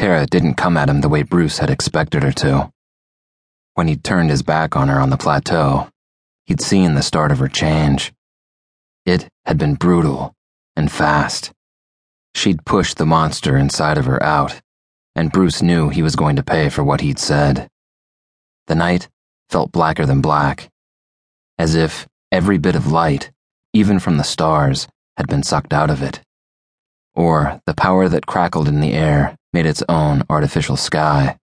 Tara didn't come at him the way Bruce had expected her to. When he'd turned his back on her on the plateau, he'd seen the start of her change. It had been brutal and fast. She'd pushed the monster inside of her out, and Bruce knew he was going to pay for what he'd said. The night felt blacker than black, as if every bit of light, even from the stars, had been sucked out of it. Or the power that crackled in the air made its own artificial sky.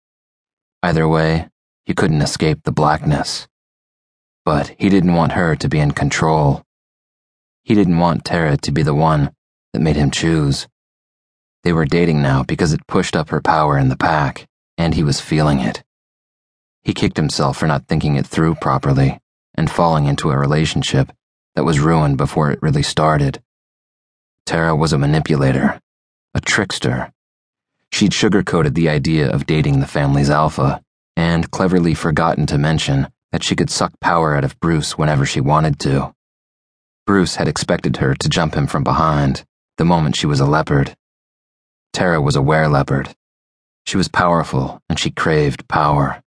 Either way, he couldn't escape the blackness. But he didn't want her to be in control. He didn't want Tara to be the one that made him choose. They were dating now because it pushed up her power in the pack, and he was feeling it. He kicked himself for not thinking it through properly and falling into a relationship that was ruined before it really started. Tara was a manipulator, a trickster. She'd sugarcoated the idea of dating the family's alpha and cleverly forgotten to mention that she could suck power out of Bruce whenever she wanted to. Bruce had expected her to jump him from behind the moment she was a leopard. Tara was a were leopard. She was powerful and she craved power.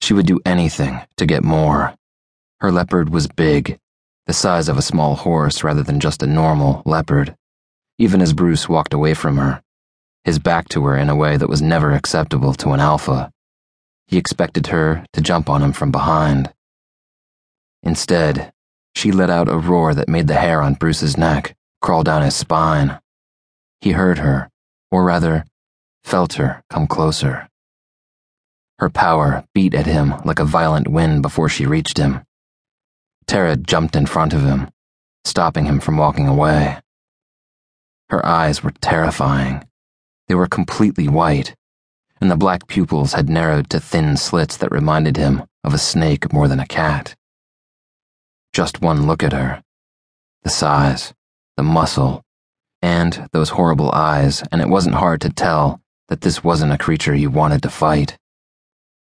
She would do anything to get more. Her leopard was big, the size of a small horse rather than just a normal leopard. Even as Bruce walked away from her, his back to her in a way that was never acceptable to an alpha, he expected her to jump on him from behind. Instead, she let out a roar that made the hair on Bruce's neck crawl down his spine. He heard her or rather, felt her come closer. Her power beat at him like a violent wind before she reached him. Tara jumped in front of him, stopping him from walking away. Her eyes were terrifying. They were completely white, and the black pupils had narrowed to thin slits that reminded him of a snake more than a cat. Just one look at her. The size, the muscle, and those horrible eyes, and it wasn't hard to tell that this wasn't a creature you wanted to fight.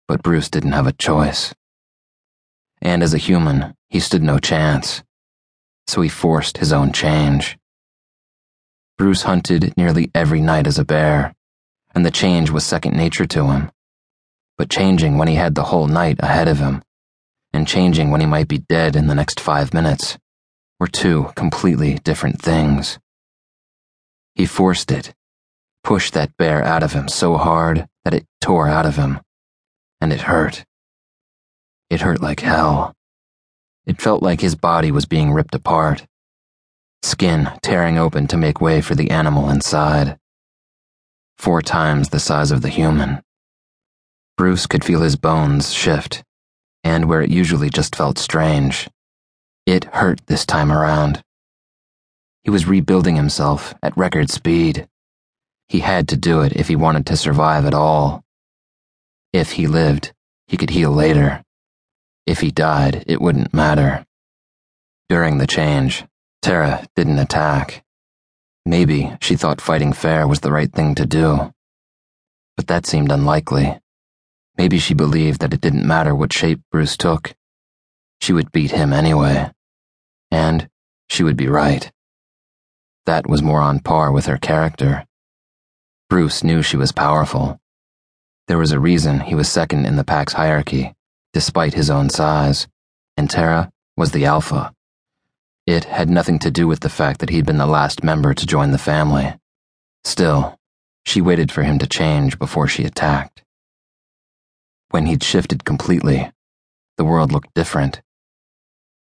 But Bruce didn't have a choice. And as a human, he stood no chance. So he forced his own change. Bruce hunted nearly every night as a bear, and the change was second nature to him. But changing when he had the whole night ahead of him, and changing when he might be dead in the next five minutes, were two completely different things. He forced it, pushed that bear out of him so hard that it tore out of him. And it hurt. It hurt like hell. It felt like his body was being ripped apart, skin tearing open to make way for the animal inside. Four times the size of the human. Bruce could feel his bones shift, and where it usually just felt strange, it hurt this time around. He was rebuilding himself at record speed. He had to do it if he wanted to survive at all. If he lived, he could heal later. If he died, it wouldn't matter. During the change, Tara didn't attack. Maybe she thought fighting fair was the right thing to do. But that seemed unlikely. Maybe she believed that it didn't matter what shape Bruce took. She would beat him anyway. And she would be right. That was more on par with her character. Bruce knew she was powerful. There was a reason he was second in the pack's hierarchy, despite his own size, and Tara was the alpha. It had nothing to do with the fact that he'd been the last member to join the family. Still, she waited for him to change before she attacked. When he'd shifted completely, the world looked different.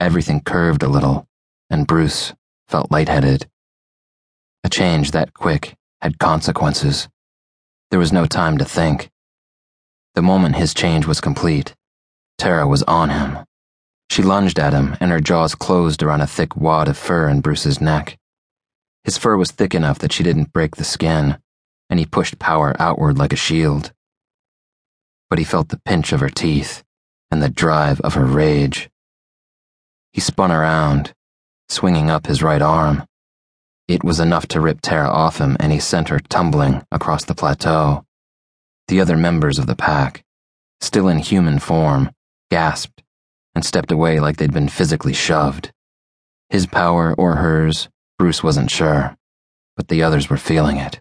Everything curved a little, and Bruce felt lightheaded. A change that quick had consequences. There was no time to think. The moment his change was complete, Tara was on him. She lunged at him, and her jaws closed around a thick wad of fur in Bruce's neck. His fur was thick enough that she didn't break the skin, and he pushed power outward like a shield. But he felt the pinch of her teeth and the drive of her rage. He spun around, swinging up his right arm. It was enough to rip Tara off him, and he sent her tumbling across the plateau. The other members of the pack, still in human form, gasped and stepped away like they'd been physically shoved. His power or hers, Bruce wasn't sure, but the others were feeling it.